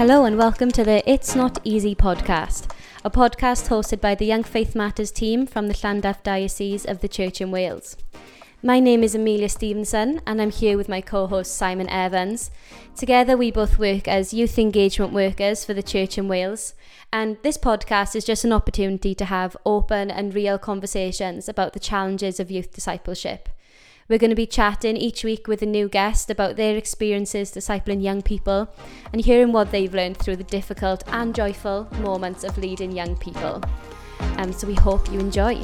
Hello and welcome to the It's Not Easy podcast, a podcast hosted by the Young Faith Matters team from the Llandaff Diocese of the Church in Wales. My name is Emilia Stevenson and I'm here with my co-host Simon Evans. Together we both work as youth engagement workers for the Church in Wales and this podcast is just an opportunity to have open and real conversations about the challenges of youth discipleship. We're going to be chatting each week with a new guest about their experiences discipling young people and hearing what they've learned through the difficult and joyful moments of leading young people. Um, so we hope you enjoy.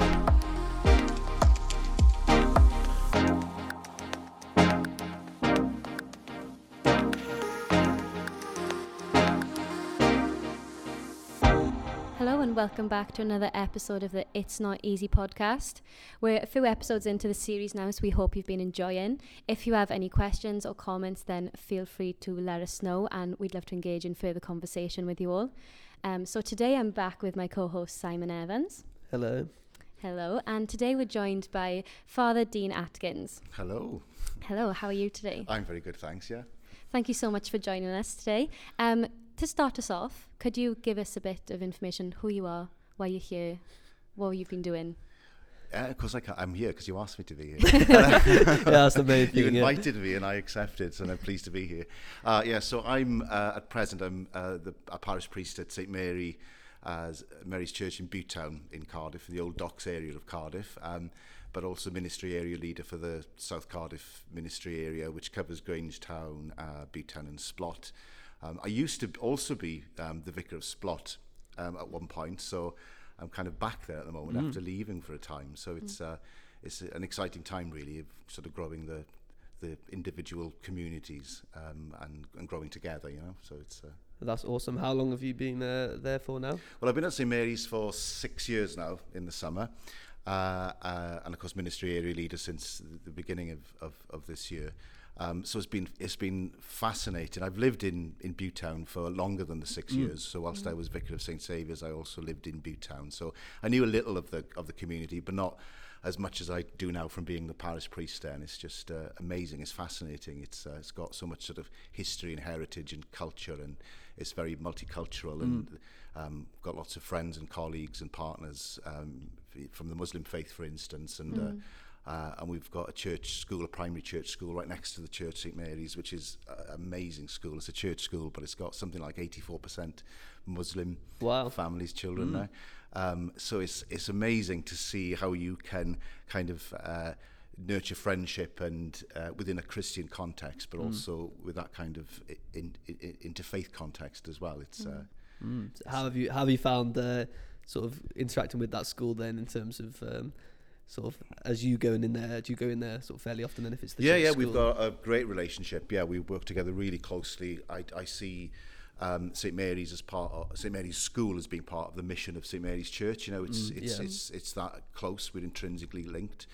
Hello and welcome back to another episode of the It's Not Easy podcast. We're a few episodes into the series now, so we hope you've been enjoying. If you have any questions or comments, then feel free to let us know, and we'd love to engage in further conversation with you all. Um, so today I'm back with my co-host Simon Evans. Hello. Hello, and today we're joined by Father Dean Atkins. Hello. Hello, how are you today? I'm very good, thanks. Yeah. Thank you so much for joining us today. Um, to start us off, could you give us a bit of information who you are, why you're here, what you've been doing? Uh, of course, I can I'm here because you asked me to be here. yeah, that's the main thing. you yeah. invited me, and I accepted, so I'm pleased to be here. Uh, yeah, so I'm uh, at present I'm uh, the a parish priest at St Mary, as Mary's Church in Butetown in Cardiff, in the old docks area of Cardiff. Um, but also ministry area leader for the South Cardiff ministry area, which covers Grangetown, uh, Butetown, and Splot. Um, I used to also be um, the vicar of Splot um, at one point, so I'm kind of back there at the moment Mm. after leaving for a time. So it's uh, it's an exciting time really of sort of growing the the individual communities um, and, and growing together. You know, so it's. Uh, That's awesome. How long have you been uh, there for now? well, I've been at St Mary's for six years now in the summer, uh, uh, and of course ministry area leader since the beginning of, of, of this year. Um, so it's been it's been fascinating. I've lived in in Butetown for longer than the six years. So whilst I was vicar of St Saviour's, I also lived in Butetown. So I knew a little of the of the community, but not as much as I do now from being the parish priest there. And it's just uh, amazing. It's fascinating. It's uh, it's got so much sort of history and heritage and culture, and it's very multicultural. And um, got lots of friends and colleagues and partners um, from the Muslim faith, for instance, and. Uh, uh, and we've got a church school, a primary church school right next to the church, St Mary's, which is an amazing school. It's a church school, but it's got something like 84% Muslim Wow. families, children now. Um, so it's it's amazing to see how you can kind of uh, nurture friendship and uh, within a Christian context, but also with that kind of in, in, interfaith context as well. It's uh, Mm. So How have you how have you found uh, sort of interacting with that school then in terms of um, sort of as you going in there? Do you go in there sort of fairly often? Then if it's the yeah, yeah, school? we've got a great relationship. Yeah, we work together really closely. I, I see um, St Mary's as part of St Mary's School as being part of the mission of St Mary's Church. You know, it's Mm, it's, yeah. it's it's that close. We're intrinsically linked.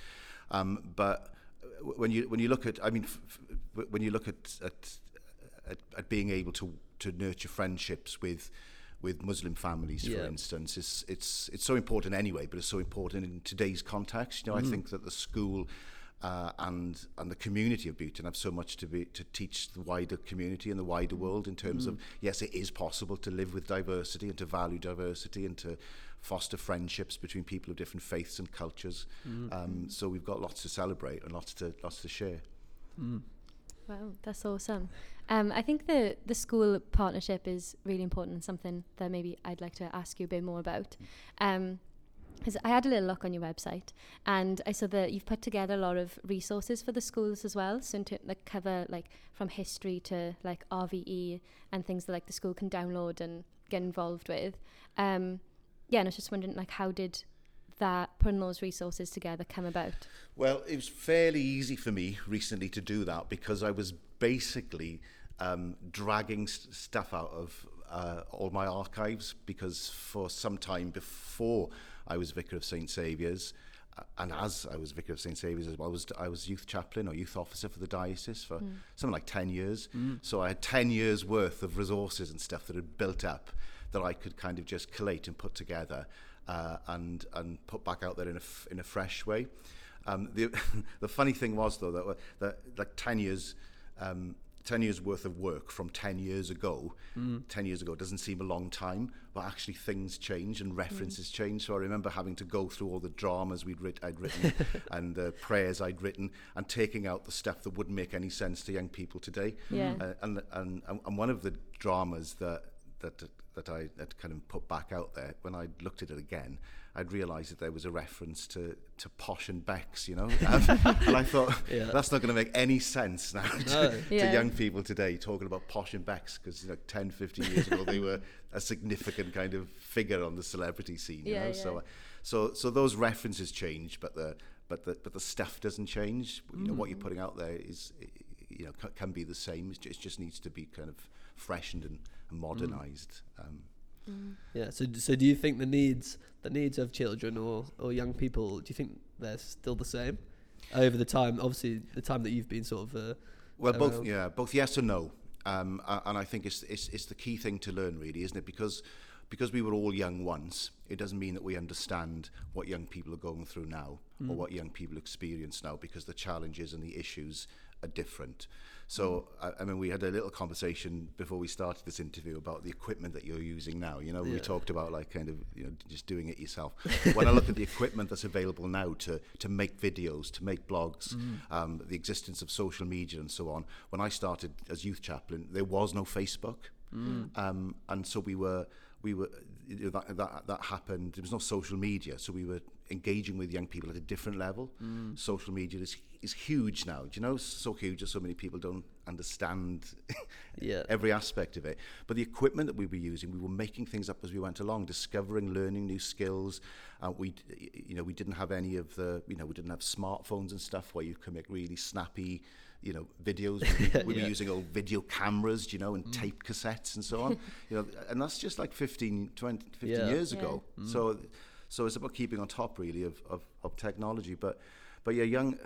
Um, but when you when you look at, I mean, f- f- when you look at at, at at being able to to nurture friendships with with Muslim families, for Yeah. instance, it's it's it's so important anyway. But it's so important in today's context. You know, I think that the school uh, and and the community of Butetown have so much to be to teach the wider community and the wider world in terms of yes, it is possible to live with diversity and to value diversity and to foster friendships between people of different faiths and cultures. Um, so we've got lots to celebrate and lots to lots to share. Wow, that's awesome. Um, I think the the school partnership is really important and something that maybe I'd like to ask you a bit more about. Um, because I had a little look on your website and I saw that you've put together a lot of resources for the schools as well. So to like cover like from history to like RVE and things that like the school can download and get involved with. Um, yeah, and I was just wondering like how did that putting those resources together come about? Well, it was fairly easy for me recently to do that because I was basically um, dragging st- stuff out of uh, all my archives because for some time before I was vicar of St Saviour's, uh, and as I was vicar of St Saviour's as well, I was I was youth chaplain or youth officer for the diocese for something like ten years. So I had ten years worth of resources and stuff that had built up that I could kind of just collate and put together uh, and and put back out there in a f- in a fresh way. Um, the the funny thing was though that that like ten years. Um, 10 years worth of work from 10 years ago 10 years ago doesn't seem a long time but actually things change and references change. So i remember having to go through all the dramas we'd writ- i'd written and the prayers i'd written and taking out the stuff that wouldn't make any sense to young people today. Yeah. uh, and and and one of the dramas that that that I had kind of put back out there when I looked at it again, I'd realised that there was a reference to to Posh and Becks, you know, um, and I thought Yeah. that's not going to make any sense now to, No. to young people today talking about Posh and Becks because you know 10, 15 years ago they were a significant kind of figure on the celebrity scene, you Yeah, know. yeah. So so so those references change, but the but the but the stuff doesn't change. You know what you're putting out there is you know ca- can be the same. It just, needs to be kind of freshened and, and modernized. Um, Yeah. So so do you think the needs the needs of children or or young people do you think they're still the same over the time? Obviously, the time that you've been sort of. Uh, Well, both around. yeah, both yes and no. Um, and I think it's, it's it's the key thing to learn, really, isn't it? Because because we were all young once, it doesn't mean that we understand what young people are going through now or what young people experience now, because the challenges and the issues are different. So, I, I mean, we had a little conversation before we started this interview about the equipment that you're using now. You know, we talked about like kind of you know just doing it yourself. when I look at the equipment that's available now to to make videos, to make blogs, um, the existence of social media and so on. When I started as youth chaplain, there was no Facebook, um, and so we were we were you know, that, that that happened. There was no social media, so we were engaging with young people at a different level. Social media is is huge now. Do you know? So huge that so many people don't understand Yeah. every aspect of it. But the equipment that we were using, we were making things up as we went along, discovering, learning new skills. Uh, we, you know, we didn't have any of the, you know, we didn't have smartphones and stuff where you can make really snappy, you know, videos. We, we Yeah. were using old video cameras, you know, and tape cassettes and so on. you know, and that's just like 15, 20, 15 Yeah. years Yeah. ago. So, so it's about keeping on top really of, of, of technology. But, but yeah, young, y-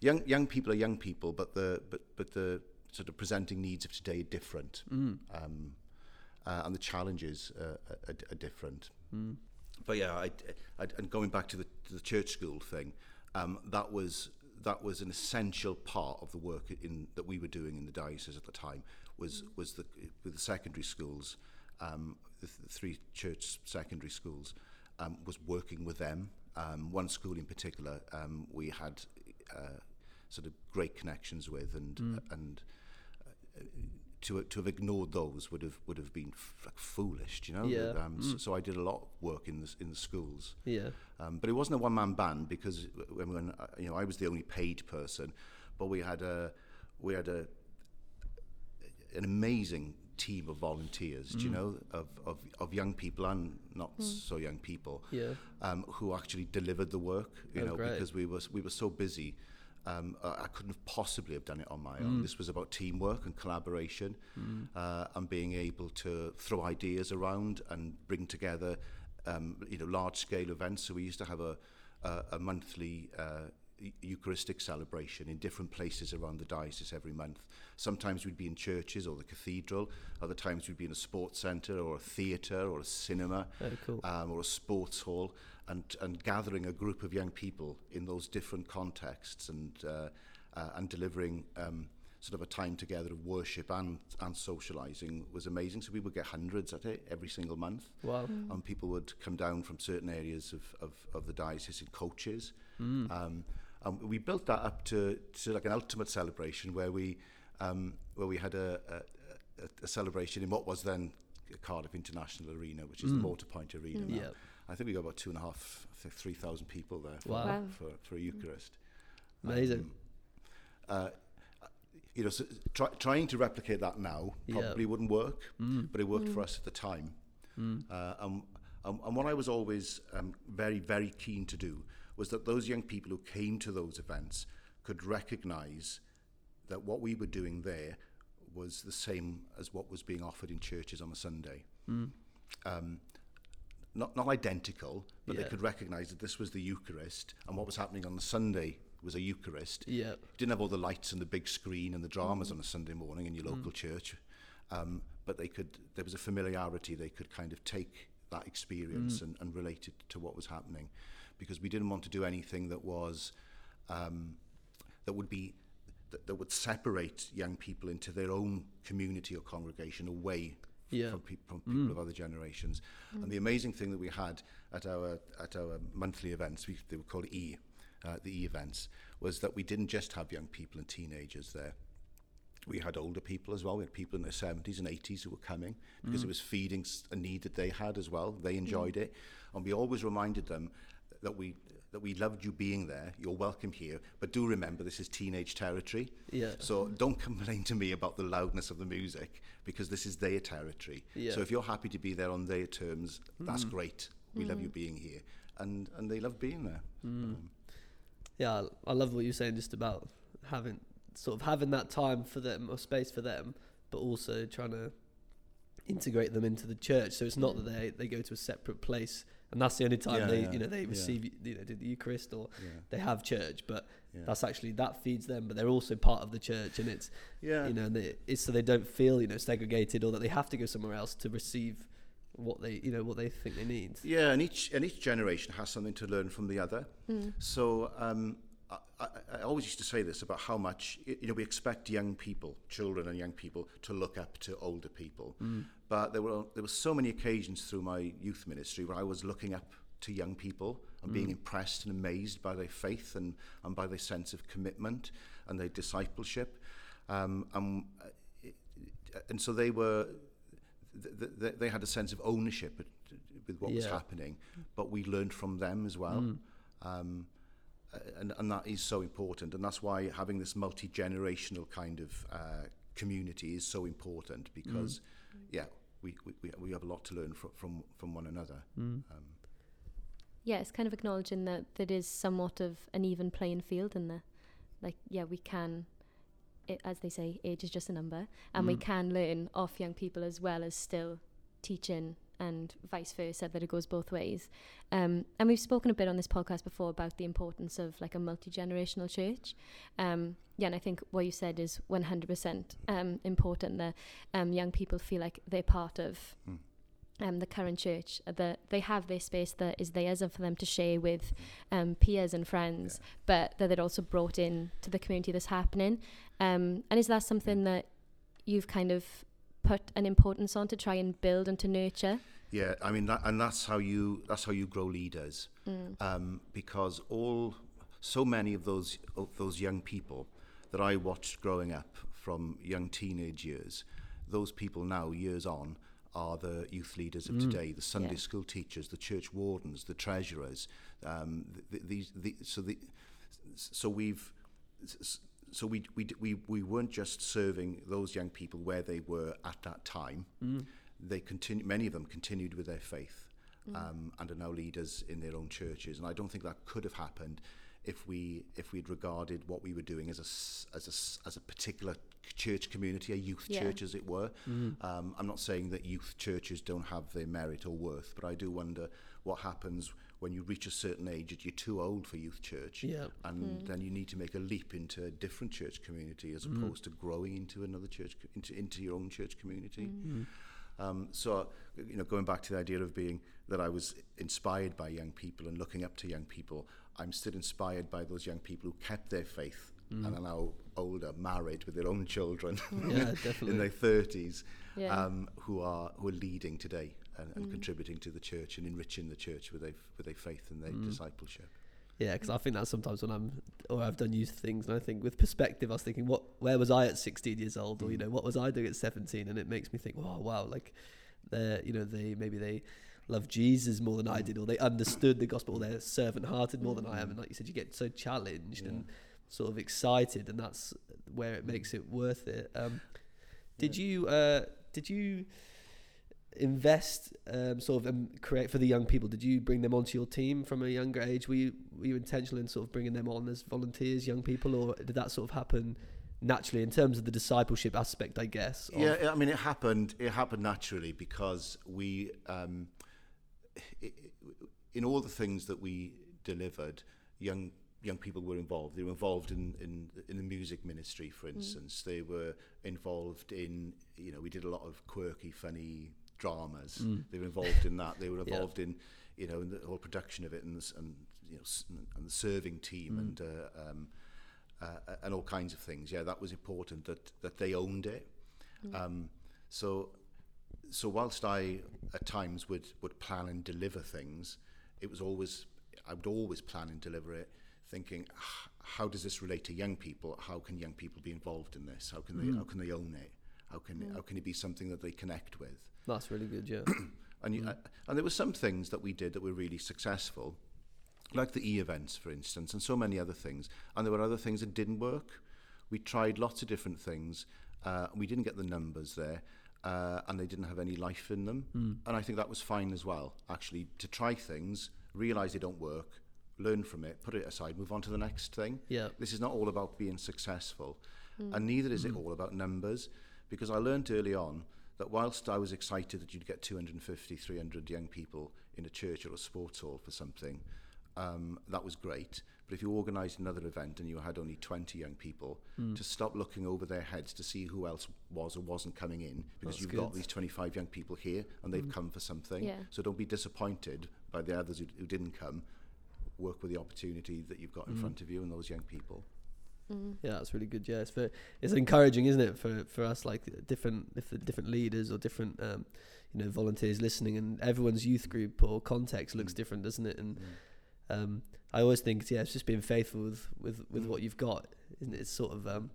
young, young people are young people, but the, but, but the sort of presenting needs of today are different. Um, uh, and the challenges uh, are, are different. But yeah, I, I, and going back to the, to the church school thing, um, that was that was an essential part of the work in that we were doing in the diocese at the time. Was was the with the secondary schools, um, the, th- the three church secondary schools, um, was working with them. Um, one school in particular, um, we had uh, sort of great connections with, and and to to have ignored those would have would have been f- foolish, you know. Yeah. Um, so, so I did a lot of work in the in the schools, Yeah. um, but it wasn't a one man band because when, when uh, you know I was the only paid person, but we had a we had a an amazing team of volunteers, do you know, of, of, of young people and not so young people, Yeah. um, who actually delivered the work, you Oh, know, great. because we were we were so busy. Um, I couldn't have possibly have done it on my Mm. own. This was about teamwork and collaboration, uh, and being able to throw ideas around and bring together, um, you know, large-scale events. So we used to have a a, a monthly uh, Eucharistic celebration in different places around the diocese every month. Sometimes we'd be in churches or the cathedral. Other times we'd be in a sports centre or a theatre or a cinema cool. um, or a sports hall, and and gathering a group of young people in those different contexts and uh, uh, and delivering um, sort of a time together of worship and and socialising was amazing. So we would get hundreds at it every single month Wow. and people would come down from certain areas of, of, of the diocese in coaches. Mm. Um, and we built that up to, to like an ultimate celebration where we um, where we had a, a, a, a celebration in what was then Cardiff International Arena, which is the Motorpoint Arena now. Yeah. I think we got about two and a half, I think three thousand people there for, Wow. Wow. for, for a Eucharist. Amazing. Uh, you know, so try, trying to replicate that now Yeah. probably wouldn't work, but it worked for us at the time. Uh, and, and, and what I was always um, very, very keen to do was that those young people who came to those events could recognize that what we were doing there was the same as what was being offered in churches on a Sunday. Um, not, not identical, but Yeah. they could recognize that this was the Eucharist and what was happening on the Sunday was a Eucharist Yeah. didn't have all the lights and the big screen and the dramas on a Sunday morning in your local church, um, but they could. There was a familiarity. They could kind of take that experience and, and relate it to what was happening, because we didn't want to do anything that was um, that would be that, that would separate young people into their own community or congregation away Yeah. from, peop from people of other generations. And the amazing thing that we had at our at our monthly events, we, they were called E, uh, the E events, was that we didn't just have young people and teenagers there. We had older people as well. We had people in their 70s and 80s who were coming because it was feeding a need that they had as well. They enjoyed it. And we always reminded them that we that we loved you being there. You're welcome here, but do remember this is teenage territory. Yeah. So don't complain to me about the loudness of the music because this is their territory. Yeah. So if you're happy to be there on their terms, that's mm-hmm. great. We love you mm. being here, and and they love being there. Mm. Um, yeah, I love what you're saying just about having sort of having that time for them or space for them, but also trying to integrate them into the church. So it's not that they, they go to a separate place and that's the only time Yeah, they yeah, you know they yeah. receive you know do the Eucharist or yeah. they have church, but Yeah. that's actually that feeds them, but they're also part of the church and it's Yeah. you know and they, it's so they don't feel you know segregated or that they have to go somewhere else to receive what they you know what they think they need. Yeah, and each and each generation has something to learn from the other. So um, I, I, I always used to say this about how much you know we expect young people, children and young people, to look up to older people. But there were there were so many occasions through my youth ministry where I was looking up to young people and being impressed and amazed by their faith and, and by their sense of commitment and their discipleship. Um, and, uh, and so they were th- th- they had a sense of ownership with what was happening, but we learned from them as well. Um, uh, and, and that is so important. And that's why having this multi generational kind of uh, community is so important because, yeah, we, we, we- we have a lot to learn from, from, from one another. Um, Yeah, it's kind of acknowledging that there is somewhat of an even playing field in there. Like, yeah, we can, i as they say, age is just a number, and we can learn off young people as well as still teaching and vice versa, that it goes both ways. Um, and we've spoken a bit on this podcast before about the importance of like a multi generational church. Um, yeah, and I think what you said is 100% um, important that um, young people feel like they're part of Mm. um, the current church, that they have their space that is theirs and for them to share with um, peers and friends, but that they're also brought in to the community that's happening. Um, and is that something that you've kind of put an importance on to try and build and to nurture? Yeah, I mean, that, and that's how you that's how you grow leaders, Mm. um, because all so many of those of those young people that I watched growing up from young teenage years, those people now years on are the youth leaders of today, the Sunday Yeah. school teachers, the church wardens, the treasurers. Um, th- th- these, the, so the, so we've s- s- so we, we, we, we weren't just serving those young people where they were at that time. They continue, many of them continued with their faith um, and are now leaders in their own churches. And I don't think that could have happened if we if we'd regarded what we were doing as a s- as a s- as a particular church community, a youth Yeah. church, as it were. Um, I'm not saying that youth churches don't have their merit or worth, but I do wonder what happens when you reach a certain age that you're too old for youth church. Yeah. and hmm. then you need to make a leap into a different church community as hmm. opposed to growing into another church into into your own church community. Hmm. Um, so you know, going back to the idea of being that I was inspired by young people and looking up to young people, I'm still inspired by those young people who kept their faith and are now older, married with their own children Yeah, in their thirties, Yeah. um, who are who are leading today and, and mm. contributing to the church and enriching the church with their with their faith and their mm. discipleship. Yeah, because I think that's sometimes when I'm or I've done youth things, and I think with perspective, I was thinking, what, where was I at 16 years old, or you mm. know, what was I doing at 17? And it makes me think, wow, wow, like they, you know, they maybe they love Jesus more than I did, or they understood the gospel, or they're servant-hearted more than I am, and like you said, you get so challenged and sort of excited, and that's where it makes it worth it. Um, did you, uh, did you? Invest um, sort of um, create for the young people did you bring them onto your team from a younger age were you were you intentional in sort of bringing them on as volunteers young people or did that sort of happen naturally in terms of the discipleship aspect i guess of- Yeah, I mean, it happened. It happened naturally because we, um, i- i- in all the things that we delivered, young young people were involved. They were involved in in, in the music ministry, for instance. They were involved in, you know, we did a lot of quirky, funny dramas. They were involved in that. They were Yeah. involved in, you know, in the whole production of it and the and you know and the serving team and uh, um, uh, and all kinds of things. Yeah, that was important that that they owned it. Um, so so whilst I at times would would plan and deliver things, it was always I would always plan and deliver it thinking "H- how does this relate to young people? How can young people be involved in this? How can they how can they own it? How can how can it be something that they connect with? That's really good. Yeah. And, you, uh, and there were some things that we did that were really successful, like the e-events, for instance, and so many other things. And there were other things that didn't work. We tried lots of different things. Uh, we didn't get the numbers there, uh, and they didn't have any life in them. And I think that was fine as well, actually, to try things, realize they don't work, learn from it, put it aside, move on to the next thing. Yeah. This is not all about being successful, and neither is it all about numbers, because I learned early on that whilst I was excited that you'd get 250, 300 young people in a church or a sports hall for something, um, that was great. But if you organised another event and you had only 20 young people, hmm. to stop looking over their heads to see who else was or wasn't coming in, because That's you've good. got these 25 young people here and they've hmm. come for something. Yeah. So don't be disappointed by the others who, who didn't come. Work with the opportunity that you've got in hmm. front of you and those young people. Yeah, that's really good. Yeah, it's for, it's encouraging, isn't it, for for us like different if the different leaders or different um, you know volunteers listening, and everyone's youth group or context looks Mm. different, doesn't it? And um, I always think, yeah, it's just being faithful with with, with Mm. what you've got, isn't it? It's sort of um,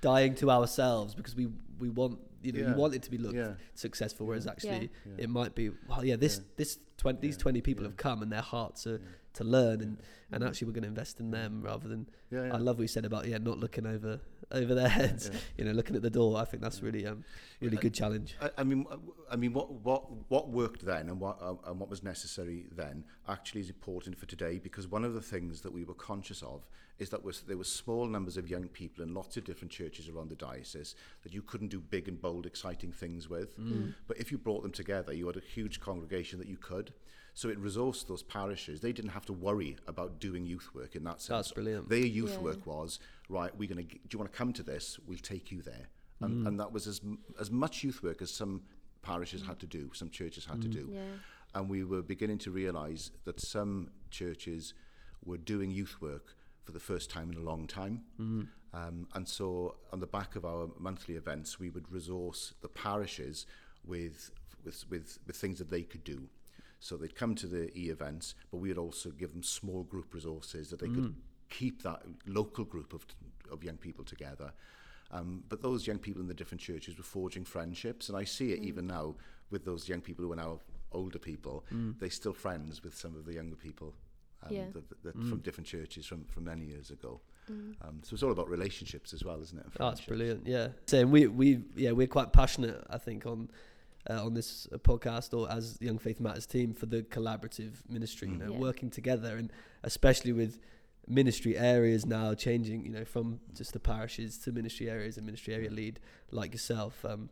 dying to ourselves because we we want you know Yeah. you want it to be looked Yeah. successful, whereas Yeah. actually Yeah. it might be well, yeah, this Yeah. this twenty these twenty people Yeah. have come and their hearts are Yeah. to learn and. Yeah. And actually, we're going to invest in them rather than Yeah, yeah. I love what you said about yeah, not looking over over their heads. Yeah. You know, looking at the door. I think that's really um really good challenge. I, I mean, I mean, what what what worked then and what uh, and what was necessary then actually is important for today because one of the things that we were conscious of is that was there were small numbers of young people in lots of different churches around the diocese that you couldn't do big and bold, exciting things with. But if you brought them together, you had a huge congregation that you could. So it resourced those parishes. They didn't have to worry about doing youth work in that sense. That's brilliant. Their youth Yeah. work was right. We're going to. Do you want to come to this? We'll take you there. And, mm. and that was as as much youth work as some parishes had to do, some churches had to mm. do. Yeah. And we were beginning to realise that some churches were doing youth work for the first time in a long time. Mm. Um, and so, on the back of our monthly events, we would resource the parishes with, with, with, with things that they could do. So they'd come to the e-events, but we would also give them small group resources that they could keep that local group of, of young people together. Um, but those young people in the different churches were forging friendships, and I see it even now with those young people who are now older people. They're still friends with some of the younger people um, Yeah. that, that, that from different churches from, from many years ago. Um, so it's all about relationships as well, isn't it? Oh, that's brilliant. Yeah. Same. We we yeah we're quite passionate. I think on. Uh, on this uh, podcast or as Young Faith Matters team for the collaborative ministry, you Mm. know, Yeah. working together and especially with ministry areas now changing, you know, from just the parishes to ministry areas and ministry area lead like yourself. Um,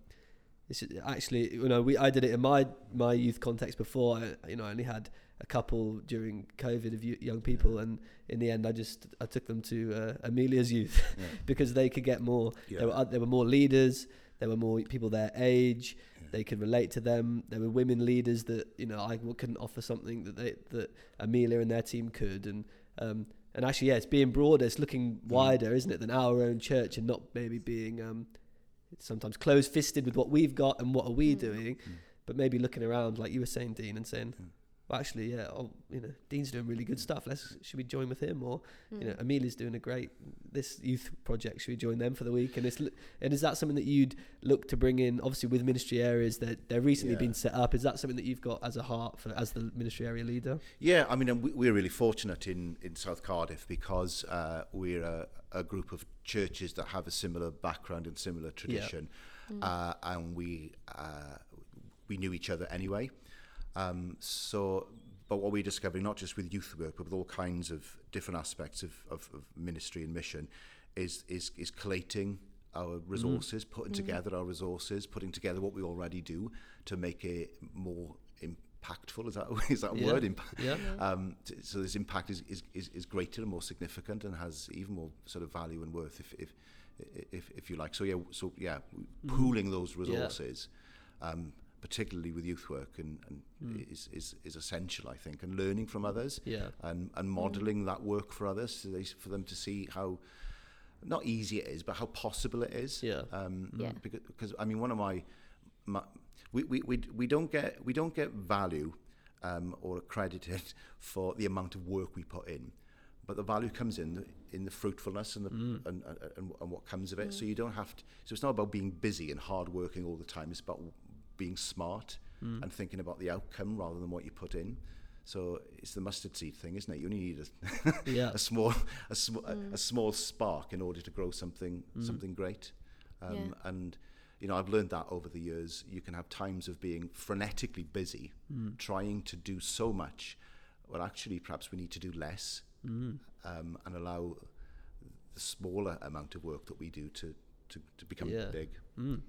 it's actually, you know, we I did it in my my youth context before. I, you know, I only had a couple during COVID of young people, and in the end, I just I took them to uh, Emilia's youth Yeah. because they could get more. Yeah. There were there were more leaders. There were more people their age. Yeah. They could relate to them. There were women leaders that you know I couldn't offer something that they that Emilia and their team could, and um, and actually, yeah, it's being broader. It's looking wider, isn't it, than our own church, and not maybe being um, sometimes closed-fisted with what we've got and what are we Mm. doing, but maybe looking around like you were saying, Dean, and saying, Mm. Well, actually, yeah, oh, you know, Dean's doing really good stuff. Let's should we join with him or Mm. you know, Emilia's doing a great this youth project. Should we join them for the week? And it's and is that something that you'd look to bring in? Obviously, with ministry areas that they're recently Yeah. been set up. Is that something that you've got as a heart for as the ministry area leader? Yeah, I mean, we- we're really fortunate in, in South Cardiff because uh, we're a, a group of churches that have a similar background and similar tradition, uh, and we uh, we knew each other anyway. Um, so, but what we're discovering, not just with youth work, but with all kinds of different aspects of, of, of ministry and mission, is is is collating our resources, putting together our resources, putting together what we already do to make it more impactful. Is that is that a Yeah. word? Imp- Yeah. um, t- so this impact is, is, is, is greater and more significant and has even more sort of value and worth if if if, if you like. So yeah, so yeah, pooling those resources, um, particularly with youth work, and, and hmm. is, is is essential, I think, and learning from others Yeah. and and hmm. modelling that work for others, so they, for them to see how not easy it is, but how possible it is. Yeah. Um, hmm. Yeah. Because, because I mean, one of my, my we, we, we, we don't get we don't get value um, or accredited for the amount of work we put in, but the value comes in the, in the fruitfulness and the and, and, and, and what comes of it. So you don't have to. So it's not about being busy and hardworking all the time. It's about being smart and thinking about the outcome rather than what you put in. So it's the mustard seed thing, isn't it? You only need a, Yeah. a small a, sm- a, a small spark in order to grow something something great. Um, Yeah. And you know, I've learned that over the years. You can have times of being frenetically busy, trying to do so much, well, actually, perhaps we need to do less um, and allow the smaller amount of work that we do to to, to become Yeah. big. Mm.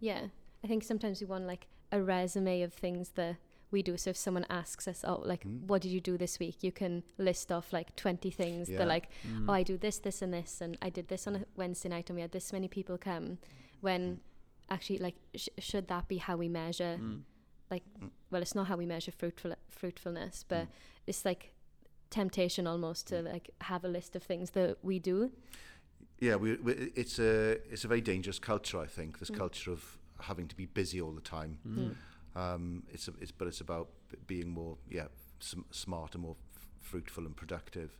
Yeah, I think sometimes we want like a resume of things that we do. So if someone asks us, "Oh, like, Mm. what did you do this week?" You can list off like twenty things. Yeah. They're like, Mm. "Oh, I do this, this, and this, and I did this on a Wednesday night, and we had this many people come." When actually, like, sh- should that be how we measure? Mm. Like, Mm. well, it's not how we measure fruitful fruitfulness, but Mm. it's like temptation almost to like have a list of things that we do. Yeah, we, we, it's a it's a very dangerous culture. I think this Mm. culture of having to be busy all the time. Mm. Um, it's, it's but it's about being more yeah sm- smart and more f- fruitful and productive,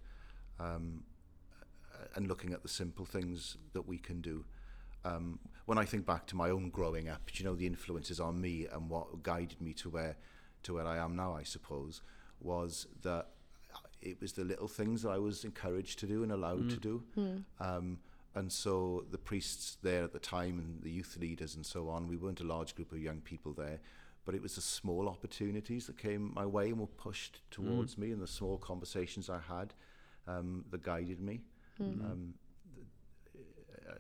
um, and looking at the simple things that we can do. Um, when I think back to my own growing up, you know the influences on me and what guided me to where to where I am now, I suppose, was that it was the little things that I was encouraged to do and allowed to do. Um, and so the priests there at the time and the youth leaders and so on, we weren't a large group of young people there, but it was the small opportunities that came my way and were pushed towards me and the small conversations I had um, that guided me. Um, th-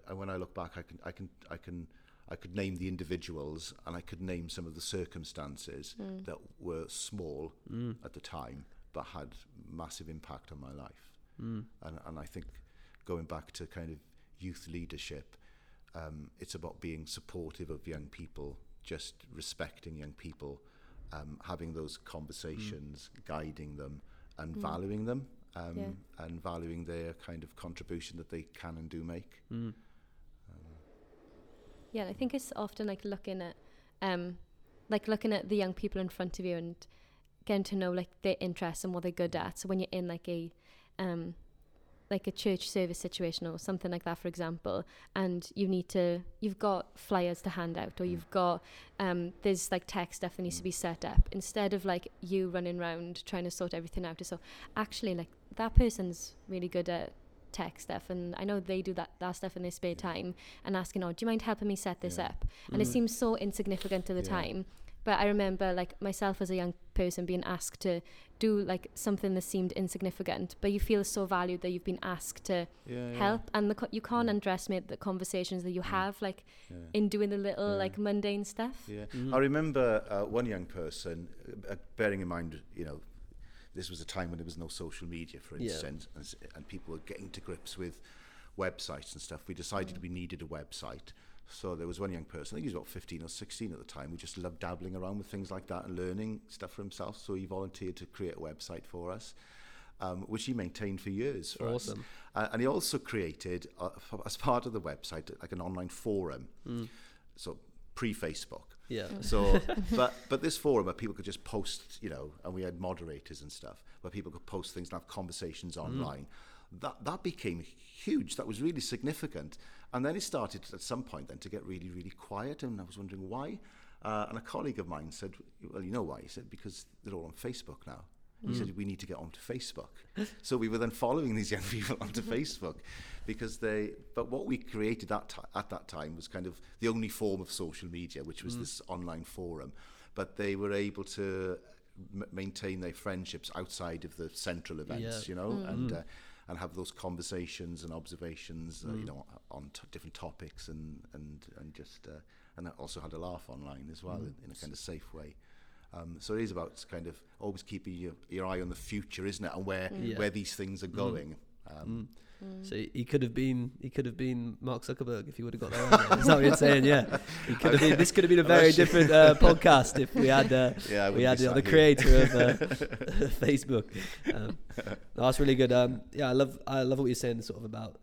and when I look back, I can, I can, I can, I could name the individuals and I could name some of the circumstances that were small at the time, but had massive impact on my life. Mm. And, and I think going back to kind of youth leadership, um, it's about being supportive of young people, just respecting young people, um, having those conversations, guiding them, and valuing them, um, Yeah. and valuing their kind of contribution that they can and do make. Mm. Yeah, I think it's often like looking at, um, like looking at the young people in front of you and getting to know like their interests and what they're good at. So when you're in like a, um, like a church service situation or something like that, for example, and you need to, you've got flyers to hand out, or you've got, um, there's like tech stuff that needs to be set up. Instead of like you running around trying to sort everything out, so actually like that person's really good at tech stuff and I know they do that, that stuff in their spare time and asking, oh, do you mind helping me set this Yeah. up? And it Mm. seems so insignificant at the Yeah. time. But I remember like myself as a young person being asked to do like something that seemed insignificant, but you feel so valued that you've been asked to Yeah, help and the co- you can't Yeah. underestimate the conversations that you Mm. have like Yeah. in doing the little Yeah. like mundane stuff. Yeah, Mm. I remember uh, one young person, uh, bearing in mind, you know, this was a time when there was no social media, for Yeah. instance, and, and people were getting to grips with websites and stuff. We decided we needed a website. So there was one young person, I think he was about 15 or 16 at the time, who just loved dabbling around with things like that and learning stuff for himself. So he volunteered to create a website for us, um, which he maintained for years for us. Awesome. Uh, and he also created, uh, f- as part of the website, like an online forum. Mm. So pre-Facebook. Yeah. So, but but this forum where people could just post, you know, and we had moderators and stuff where people could post things and have conversations online. That that became huge. That was really significant. And then it started at some point then to get really really quiet, and I was wondering why. Uh, and a colleague of mine said, "Well, you know why?" He said, "Because they're all on Facebook now." He said, "We need to get onto Facebook." so we were then following these young people onto Facebook because they. But what we created that at that time was kind of the only form of social media, which was this online forum. But they were able to m- maintain their friendships outside of the central events, Yeah. you know, and uh, and have those conversations and observations, uh, you know, on t- different topics and and and just uh, and also had a laugh online as well in, in a kind of safe way. Um, so it is about kind of always keeping your, your eye on the future, isn't it, and where Yeah. where these things are going. Um, So he could have been he could have been Mark Zuckerberg if he would have got there. earlier. Is that what you're saying? Yeah. He could have been, this could have been a very different uh, podcast if we had uh, yeah, we had be the, the creator of uh, Facebook. Um, no, that's really good. Um, yeah, I love I love what you're saying, sort of about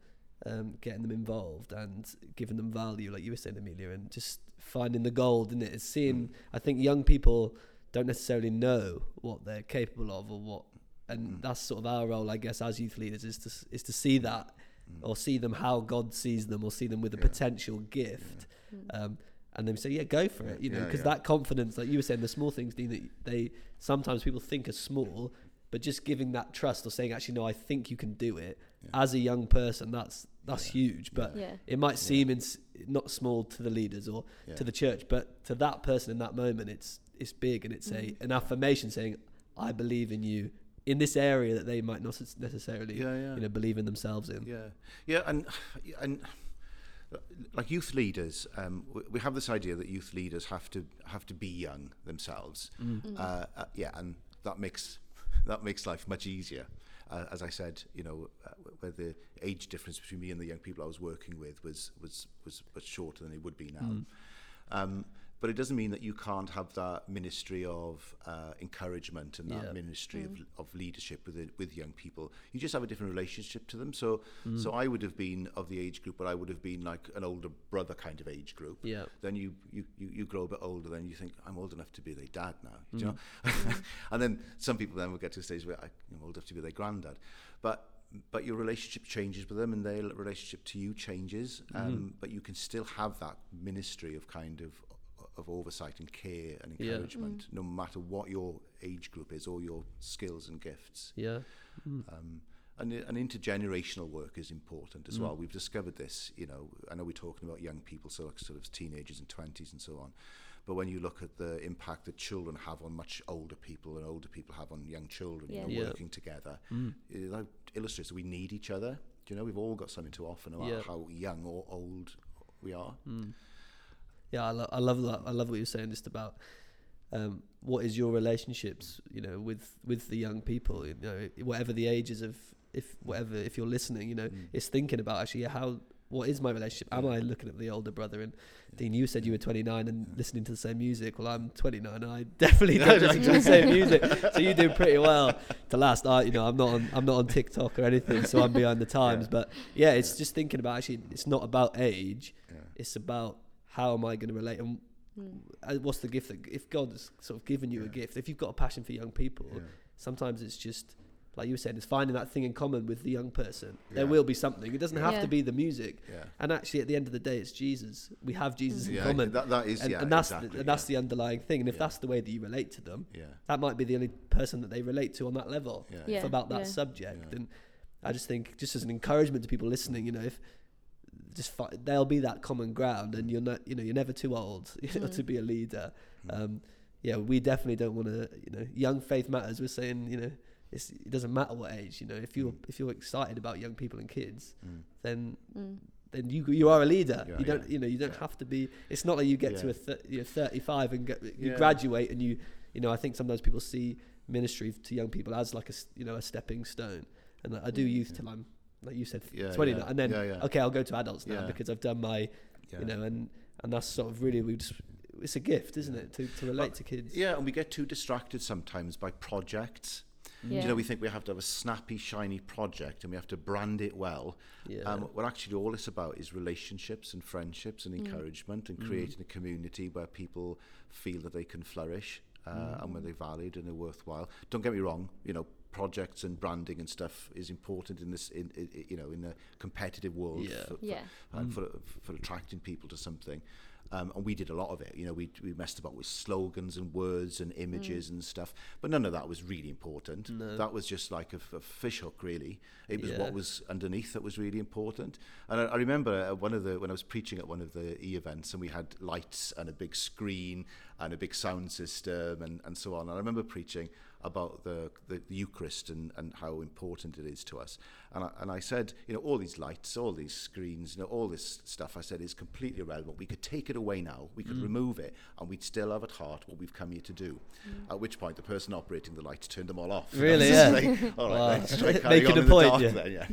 um, getting them involved and giving them value, like you were saying, Emilia, and just finding the gold in it. It's seeing. I think young people don't necessarily know what they're capable of or what, and Mm. that's sort of our role, I guess, as youth leaders, is to is to see that or see them how God sees them, or see them with a Mm. Yeah. potential gift, um, and then say, yeah, go for it, you know, because yeah. that confidence, like you were saying, the small things, Dean, that they sometimes people think are small, but just giving that trust or saying, actually, no, I think you can do it Yeah. as a young person, that's that's Yeah. huge. But Yeah. it might seem ins not small to the leaders or Yeah. to the church, but to that person in that moment, it's it's big and it's Mm. a an affirmation saying, I believe in you in this area that they might not necessarily Yeah, yeah. you know believe in themselves in. Yeah, yeah, and and like youth leaders, um, we- we have this idea that youth leaders have to have to be young themselves. Mm. Uh, uh, yeah, and that makes that makes life much easier. Uh, as I said, you know, uh, where the age difference between me and the young people I was working with was was was, was shorter than it would be now. Mm. Um, but it doesn't mean that you can't have that ministry of uh, encouragement and that Yeah. ministry of, of leadership with it, with young people. You just have a different relationship to them. So so I would have been of the age group, but I would have been like an older brother kind of age group. Yeah. Then you, you, you, you grow a bit older, then you think, I'm old enough to be their dad now. Mm. you know? and then some people then will get to a stage where I'm old enough to be their granddad. But but your relationship changes with them and their relationship to you changes. Mm-hmm. Um, But you can still have that ministry of kind of of oversight and care and Yeah. encouragement, no matter what your age group is or your skills and gifts. Yeah. Um, and, and intergenerational work is important as Mm. well. We've discovered this, you know, I know we're talking about young people, so like sort of teenagers and 20s and so on. But when you look at the impact that children have on much older people and older people have on young children, Yeah. you know, Yeah. working together, it like illustrates that we need each other. Do you know, we've all got something to offer no matter Yeah. how young or old we are. Yeah, I, lo- I love that. I love what you're saying just about um, what is your relationships, you know, with with the young people, you know, whatever the ages of if whatever if you're listening, you know, Mm. it's thinking about actually how what is my relationship? Am I looking at the older brother? And Dean, you said you were 29 and listening to the same music. Well, I'm 29 and I definitely don't listen to the same music. So you do pretty well to last. I, you know, I'm not on I'm not on TikTok or anything, so I'm behind the times. Yeah. But yeah, it's just thinking about actually, it's not about age. Yeah. It's about how am I going to relate and Mm. what's the gift that if God has sort of given you a gift, if you've got a passion for young people, Yeah. sometimes it's just like you were saying, it's finding that thing in common with the young person. There will be something. It doesn't have Yeah. to be the music. Yeah. And actually, at the end of the day, it's Jesus. We have Jesus in Yeah, common, that, that is, and, yeah, and that's exactly, the, and that's yeah. the underlying thing. And if Yeah. that's the way that you relate to them, yeah. that might be the only person that they relate to on that level Yeah. Yeah. about that yeah. subject. Yeah. And I just think, just as an encouragement to people listening, you know, if just fi- there'll be that common ground, and you're not, you know, you're never too old you know, Mm. to be a leader. Mm. Um, yeah, we definitely don't want to, you know, young faith matters. We're saying, you know, it's, it doesn't matter what age, you know, if you're Mm. if you're excited about young people and kids, Mm. then Mm. then you you are a leader. Yeah, you don't yeah. you know you don't Yeah. have to be. It's not like you get to a th- you're 35 and get, you Yeah. graduate and you you know I think sometimes people see ministry to young people as like a s- you know a stepping stone, and I do Mm. youth Yeah. till I'm like you said Yeah, 29, yeah. and then Yeah, yeah. okay I'll go to adults now Yeah. because I've done my Yeah. you know and and that's sort of really we just it's a gift isn't it to to relate to kids. Yeah, and we get too distracted sometimes by projects. Yeah. You know, we think we have to have a snappy, shiny project and we have to brand it well. Yeah. Um, what actually all it's about is relationships and friendships and Mm. encouragement and Mm. creating a community where people feel that they can flourish uh, and where they're valued and they're worthwhile. Don't get me wrong, you know, projects and branding and stuff is important in this, in, in you know, in a competitive world Yeah. for, for, Yeah. uh, Mm. for, for attracting people to something. Um, and we did a lot of it. You know, we, we messed about with slogans and words and images and stuff. But none of that was really important. No. That was just like a, fish hook, really. It was Yeah. what was underneath that was really important. And I, I remember uh, one of the when I was preaching at one of the e events, and we had lights and a big screen and a big sound system and, and so on. And I remember preaching about the, the, the Eucharist and, and how important it is to us. And I, and I said, you know, all these lights, all these screens, you know, all this stuff, I said, is completely irrelevant. We could take it away now, we could remove it, and we'd still have at heart what we've come here to do. At which point, the person operating the lights turned them all off. Really, yeah. like, all right, Wow. let's try carry Making on a in the point, dark yeah. then, yeah.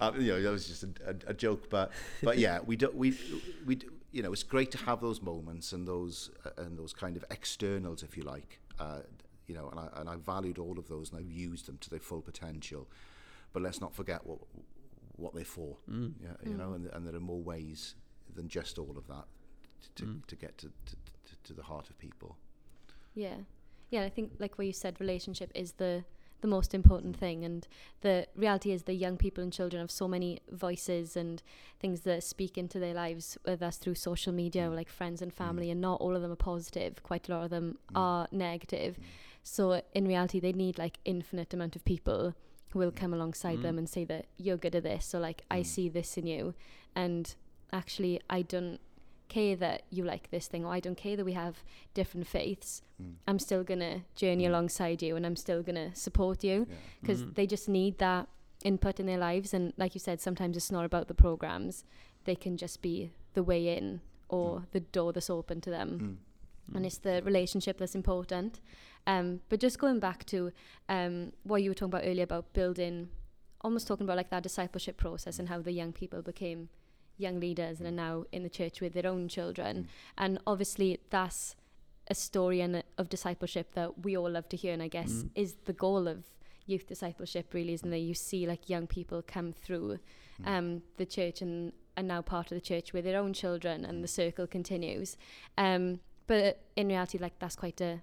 um, you know, that was just a, a, a joke, but but yeah, we do, we we do, you know, it's great to have those moments and those uh, and those kind of externals, if you like. Uh, you know, and I and I valued all of those and I've used them to their full potential. But let's not forget what what they're for. Mm. Yeah, you know, and, and there are more ways than just all of that to, Mm. to get to, to, to, to the heart of people. Yeah. Yeah, I think like what you said, relationship is the the most important thing and the reality is the young people and children have so many voices and things that speak into their lives, whether that's through social media or Mm. like friends and family and not all of them are positive. Quite a lot of them are negative. So in reality they need like infinite amount of people who will come alongside Mm. them and say that you're good at this. So like I Mm. see this in you and actually I don't care that you like this thing or I don't care that we have different faiths. Mm. I'm still gonna journey Mm. alongside you and I'm still gonna support you Yeah. because Mm. they just need that input in their lives and like you said sometimes it's not about the programs they can just be the way in or Mm. the door that's open to them Mm. and it's the relationship that's important um, but just going back to um, what you were talking about earlier about building almost talking about like that discipleship process and how the young people became young leaders and are now in the church with their own children Mm. and obviously that's a story and of discipleship that we all love to hear and i guess Mm. is the goal of youth discipleship really isn't it you see like young people come through Mm. um, the church and are now part of the church with their own children and the circle continues um, but in reality like that's quite a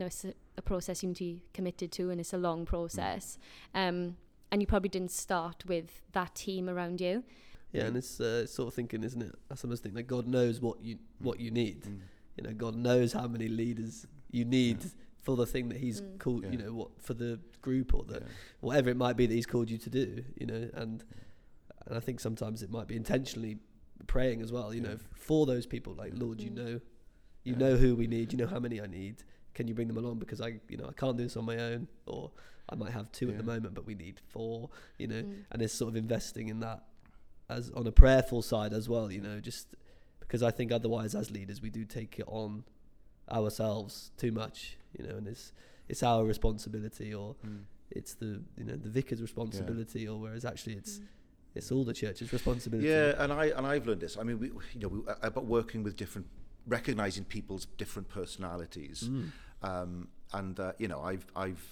know, it's a, a process you need to be committed to and it's a long process um, and you probably didn't start with that team around you Yeah, and it's uh, sort of thinking, isn't it? I sometimes think that God knows what you what you need. Mm. You know, God knows how many leaders you need Yeah. for the thing that He's Mm. called. You know, what for the group or the Yeah. whatever it might be that He's called you to do. You know, and and I think sometimes it might be intentionally praying as well. You know, for those people. Like, Lord, you Mm. know, you Yeah. know who we need. You know how many I need. Can you bring them along? Because I, you know, I can't do this on my own, or I might have two at the moment, but we need four. You know, Mm. and it's sort of investing in that as on a prayerful side as well you know just because i think otherwise as leaders we do take it on ourselves too much you know and it's it's our responsibility or Mm. it's the you know the vicar's responsibility or whereas actually it's Mm. it's all the church's responsibility Yeah, and I and I've learned this. I mean, we, you know, we, about working with different, recognizing people's different personalities, Mm. Um, and uh, you know, I've I've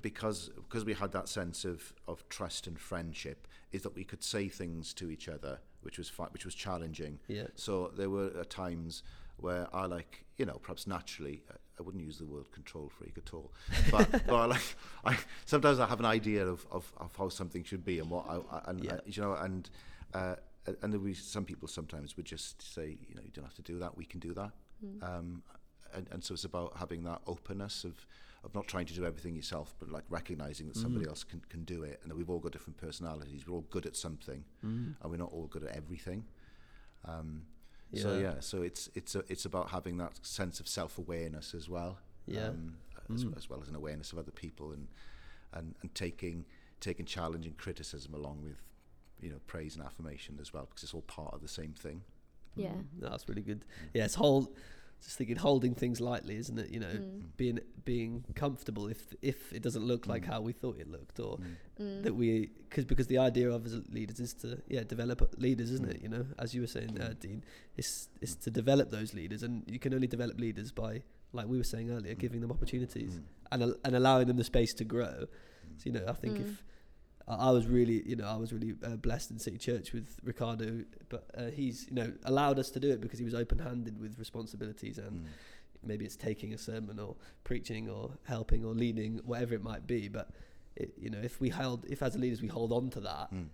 because because we had that sense of of trust and friendship, is that we could say things to each other, which was fi- which was challenging. yeah So there were uh, times where I like, you know, perhaps naturally, uh, I wouldn't use the word control freak at all, but, but I like, I sometimes I have an idea of, of, of how something should be and what I, I and Yeah. uh, you know, and uh, and there we some people sometimes would just say, you know, you don't have to do that, we can do that, Mm. um, and and so it's about having that openness of of not trying to do everything yourself, but like recognizing that somebody Mhm. else can, can do it, and that we've all got different personalities. We're all good at something, Mm. and we're not all good at everything. Um, yeah so yeah, so it's it's a, it's about having that sense of self awareness as well. Yeah. Um, as, Mm. as well as an awareness of other people and and and taking taking challenge and criticism along with you know praise and affirmation as well because it's all part of the same thing. Yeah. Mm. That's really good yeah it's hold just thinking holding things lightly isn't it you know Mm. being being comfortable if if it doesn't look like Mm. how we thought it looked or Mm. Mm. that we because because the idea of as leaders is to yeah develop leaders isn't Mm. it you know as you were saying uh, Mm. dean it's it's to develop those leaders and you can only develop leaders by like we were saying earlier Mm. giving them opportunities Mm. and al- and allowing them the space to grow Mm. so you know i think Mm. if I I was really, you know, I was really uh, blessed in City Church with Ricardo, but uh, he's, you know, allowed us to do it because he was open-handed with responsibilities and Mm. maybe it's taking a sermon or preaching or helping or leading whatever it might be but it, you know if we held if as leaders we hold on to that Mm.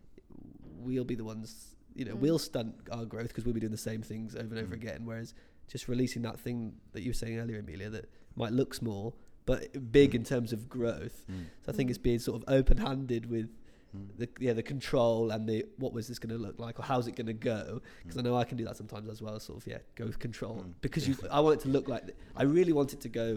we'll be the ones you know Mm. we'll stunt our growth because we'll be doing the same things over and over Mm. again whereas just releasing that thing that you were saying earlier Emilia that might look small but big Mm. in terms of growth Mm. so I think it's being sort of open-handed with Mm. the yeah the control and the what was this going to look like or how's it going to go because I Mm. know I can do that sometimes as well sort of yeah go with control Mm. because you I want it to look like th- I really want it to go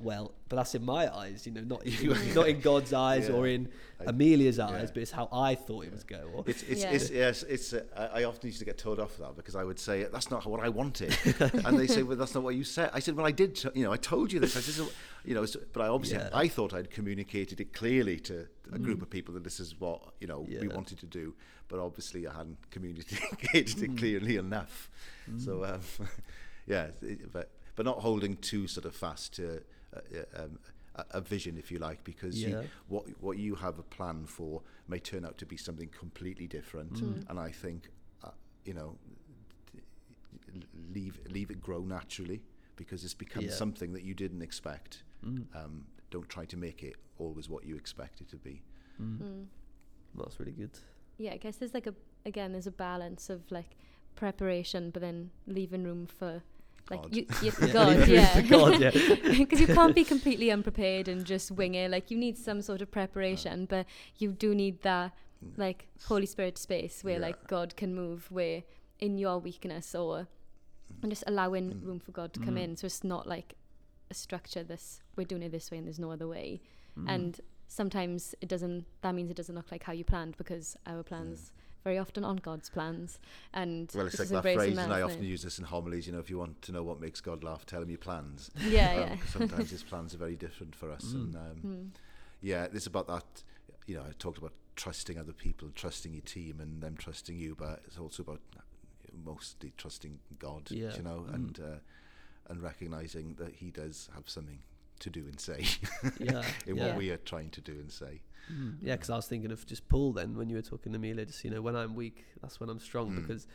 well but that's in my eyes you know not in, not in God's eyes Yeah. or in I- Emilia's eyes yeah. but it's how I thought it was going. or It's it's Yeah. it's yes it's uh, I I often used to get told off for that because I would say that's not what I wanted and they say well that's not what you said I said well I did t- you know I told you this I said you know so- but I obviously Yeah. I thought I'd communicated it clearly to a group of people that this is what you know we Mm. Wanted to do but obviously I hadn't communicated Mm. it clearly enough so um, yeah it- but but not holding too sort of fast to um, a, a vision, if you like, because Yeah. you, what what you have a plan for may turn out to be something completely different. Mm. And I think, uh, you know, leave leave it grow naturally because it's become Yeah. something that you didn't expect. Mm. Um, don't try to make it always what you expect it to be. Mm. Mm. That's really good. Yeah, I guess there's like a again there's a balance of like preparation, but then leaving room for like God. you, you Yeah, God, yeah, for God, yeah. because you can't be completely unprepared and just wing it. Like you need some sort of preparation, but you do need that Mm. like Holy Spirit space where Yeah. like God can move, where in your weakness or and just allowing Mm. room for God to come Mm. in. So it's not like a structure. This we're doing it this way and there's no other way. Mm. And sometimes it doesn't. That means it doesn't look like how you planned because our plans very often aren't God's plans. And Well, it's like that phrase, and I often use this in homilies. You know, if you want to know what makes God laugh, tell him your plans. Yeah, Um, yeah. sometimes his plans are very different for us, Mm. and um, Mm. yeah, it's about that. You know, I talked about trusting other people, trusting your team, and them trusting you, but it's also about mostly trusting God. Yeah. You know, Mm. and uh, and recognizing that He does have something to do and say yeah, in yeah. what we are trying to do and say. Mm. Yeah, because I was thinking of just Paul then when you were talking to Emilia, just you know, when I'm weak, that's when I'm strong Mm. because,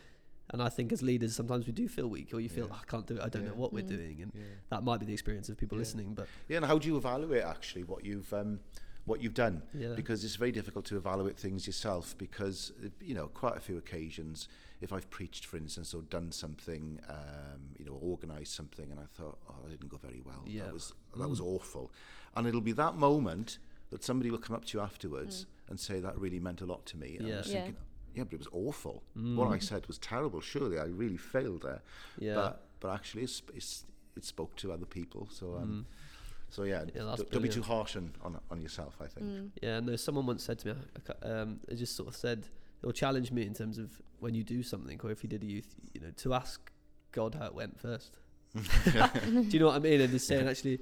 and I think as leaders sometimes we do feel weak or you feel Yeah. "Oh, I can't do it, I don't know Yeah. what we're Mm. doing, and Yeah. that might be the experience of people Yeah. listening, but Yeah, and how do you evaluate actually what you've um, what you've done? yeah, because it's very difficult to evaluate things yourself because you know quite a few occasions if I've preached for instance or done something um, you know organized something and I thought oh that didn't go very well Yeah. that was that was Mm. awful and it'll be that moment that somebody will come up to you afterwards and say that really meant a lot to me and I Yeah. was Yeah. thinking yeah but it was awful Mm. what I said was terrible surely I really failed there yeah, but but actually it's, it's it spoke to other people so um, Mm. so yeah, Yeah, don't, don't be too harsh on, on on yourself I think Mm. yeah. No, someone once said to me, I um, it just sort of said or challenged me in terms of when you do something or if you did a youth, you know, to ask God how it went first. Do you know what I mean? And just saying actually,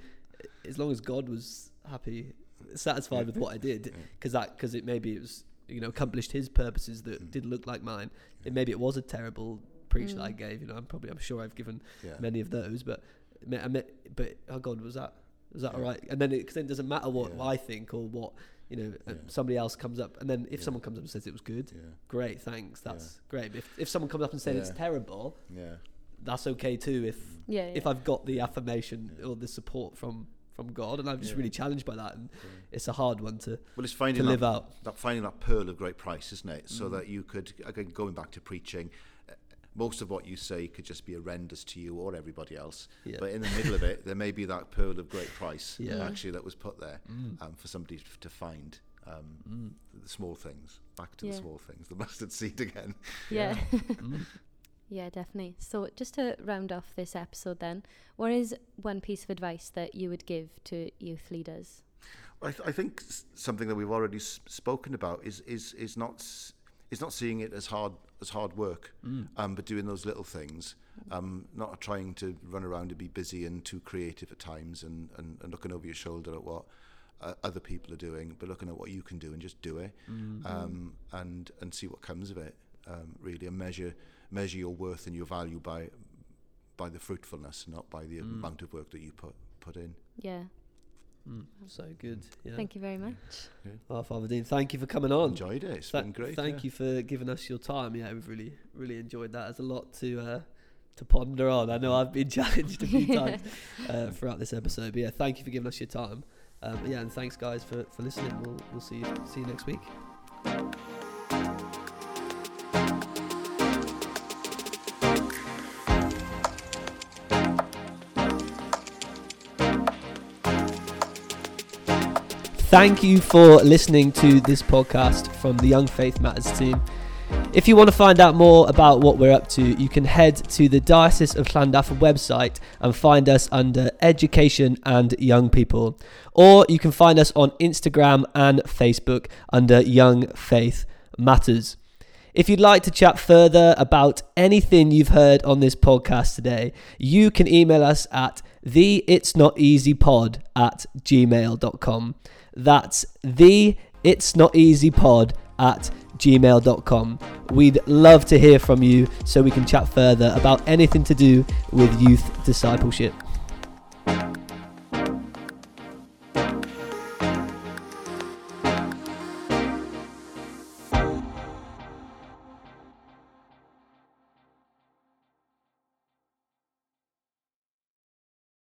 as long as God was happy, satisfied with what I did, Yeah. because that because it maybe it was you know accomplished His purposes that Mm. didn't look like mine. It maybe it was a terrible preach that I Mm. gave. You know, I'm probably I'm sure I've given yeah. many of those, but ma- I mean, but oh God, was that was that Yeah. all right? And then it, cause then it doesn't matter what Yeah. I think or what you know uh, Yeah. somebody else comes up, and then if Yeah. someone comes up and says it was good, yeah. great, thanks, Yeah. that's great. But if if someone comes up and says it's terrible, Yeah. that's okay too. If Yeah, if. I've got the affirmation Yeah. or the support from from God, and I'm just Yeah. really challenged by that, and Yeah. it's a hard one to Well, it's finding to live that, out. that finding that pearl of great price, isn't it? So Mm. that you could again going back to preaching, uh, most of what you say could just be horrendous to you or everybody else. Yeah. But in the middle of it, there may be that pearl of great price Yeah. Actually that was put there Mm. um, for somebody to find. Um, Mm. the small things, back to Yeah. the small things, the mustard seed again. yeah. Mm. Yeah, definitely. So, just to round off this episode, then, what is one piece of advice that you would give to youth leaders? I, th- I think something that we've already s- spoken about is is is not s- is not seeing it as hard as hard work, Mm. um, but doing those little things. Um, not trying to run around and be busy and too creative at times, and, and, and looking over your shoulder at what uh, other people are doing, but looking at what you can do and just do it, Mm. um, and and see what comes of it. Um, really, and measure measure your worth and your value by by the fruitfulness, not by the Mm. amount of work that you put put in. Yeah. Mm. So good. Yeah. Thank you very much. Oh, Father Dean, thank you for coming on. Enjoyed it. It's Tha- been great. Thank yeah. you for giving us your time. Yeah, we've really, really enjoyed that. There's a lot to uh, to ponder on. I know I've been challenged a few times uh, throughout this episode. But yeah, thank you for giving us your time. Um, yeah, and thanks guys for, for listening. We'll we'll see you see you next week. Thank you for listening to this podcast from the Young Faith Matters team. If you want to find out more about what we're up to, you can head to the Diocese of Llandaff website and find us under Education and Young People. Or you can find us on Instagram and Facebook under Young Faith Matters. If you'd like to chat further about anything you've heard on this podcast today, you can email us at the it's not easy pod at gmail.com. That's the it's not easy pod at gmail.com. We'd love to hear from you so we can chat further about anything to do with youth discipleship.